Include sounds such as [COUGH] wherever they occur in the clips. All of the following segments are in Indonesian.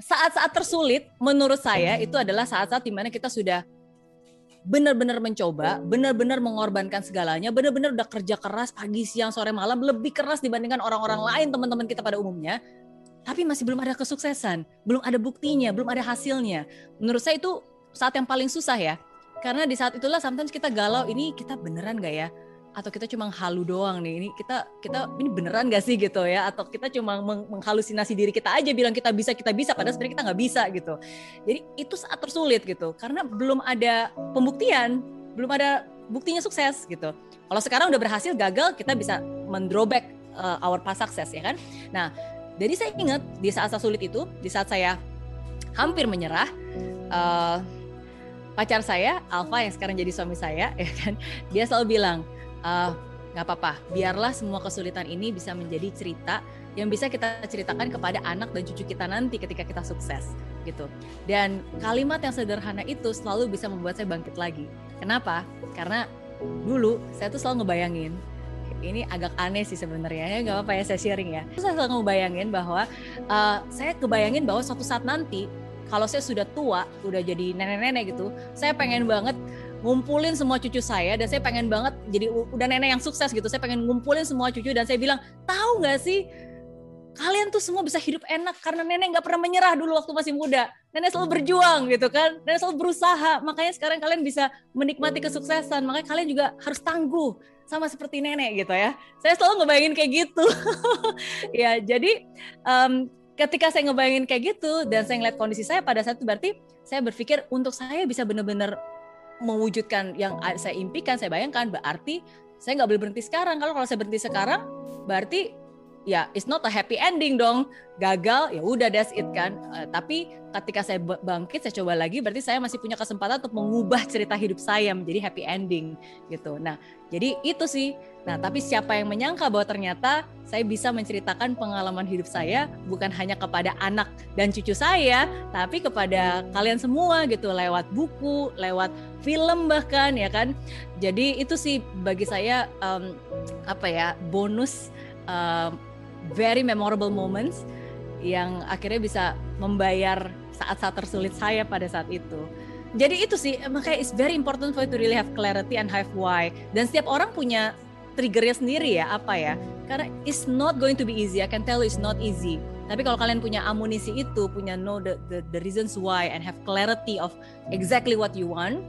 saat-saat tersulit menurut saya itu adalah saat-saat di mana kita sudah benar-benar mencoba, benar-benar mengorbankan segalanya, benar-benar udah kerja keras pagi, siang, sore, malam, lebih keras dibandingkan orang-orang lain teman-teman kita pada umumnya, tapi masih belum ada kesuksesan, belum ada buktinya, belum ada hasilnya. Menurut saya itu saat yang paling susah ya, karena di saat itulah sometimes kita galau, ini kita beneran gak ya? Atau kita cuma halu doang nih ini kita kita ini beneran gak sih gitu ya? Atau kita cuma meng menghalusinasi diri kita aja bilang kita bisa kita bisa padahal sebenarnya kita nggak bisa gitu. Jadi itu saat tersulit gitu karena belum ada pembuktian belum ada buktinya sukses gitu. Kalau sekarang udah berhasil gagal kita bisa mendrobek uh, our past success ya kan? Nah jadi saya ingat di saat-saat sulit itu di saat saya hampir menyerah uh, pacar saya Alfa yang sekarang jadi suami saya [LAUGHS] ya kan? Dia selalu bilang uh, nggak apa-apa, biarlah semua kesulitan ini bisa menjadi cerita yang bisa kita ceritakan kepada anak dan cucu kita nanti ketika kita sukses gitu. Dan kalimat yang sederhana itu selalu bisa membuat saya bangkit lagi. Kenapa? Karena dulu saya tuh selalu ngebayangin ini agak aneh sih sebenarnya ya nggak apa-apa ya saya sharing ya. Terus saya selalu ngebayangin bahwa uh, saya kebayangin bahwa suatu saat nanti kalau saya sudah tua, udah jadi nenek-nenek gitu, saya pengen banget ngumpulin semua cucu saya dan saya pengen banget jadi udah nenek yang sukses gitu. Saya pengen ngumpulin semua cucu dan saya bilang, tahu nggak sih kalian tuh semua bisa hidup enak karena nenek nggak pernah menyerah dulu waktu masih muda. Nenek selalu berjuang gitu kan, nenek selalu berusaha. Makanya sekarang kalian bisa menikmati kesuksesan. Makanya kalian juga harus tangguh sama seperti nenek gitu ya. Saya selalu ngebayangin kayak gitu. [LAUGHS] ya jadi um, ketika saya ngebayangin kayak gitu dan saya ngeliat kondisi saya pada saat itu berarti saya berpikir untuk saya bisa benar-benar mewujudkan yang saya impikan, saya bayangkan, berarti saya nggak boleh berhenti sekarang. Kalau kalau saya berhenti sekarang, berarti ya it's not a happy ending dong. Gagal ya udah that's it kan. Uh, tapi ketika saya bangkit saya coba lagi berarti saya masih punya kesempatan untuk mengubah cerita hidup saya menjadi happy ending gitu. Nah jadi itu sih. Nah tapi siapa yang menyangka bahwa ternyata saya bisa menceritakan pengalaman hidup saya bukan hanya kepada anak dan cucu saya tapi kepada kalian semua gitu. Lewat buku lewat film bahkan ya kan. Jadi itu sih bagi saya um, apa ya bonus um, very memorable moments yang akhirnya bisa membayar saat-saat tersulit saya pada saat itu. Jadi itu sih makanya it's very important for you to really have clarity and have why. Dan setiap orang punya triggernya sendiri ya apa ya. Karena it's not going to be easy. I can tell you it's not easy. Tapi kalau kalian punya amunisi itu, punya know the, the the reasons why and have clarity of exactly what you want,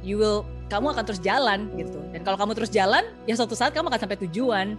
you will kamu akan terus jalan gitu. Dan kalau kamu terus jalan, ya suatu saat kamu akan sampai tujuan.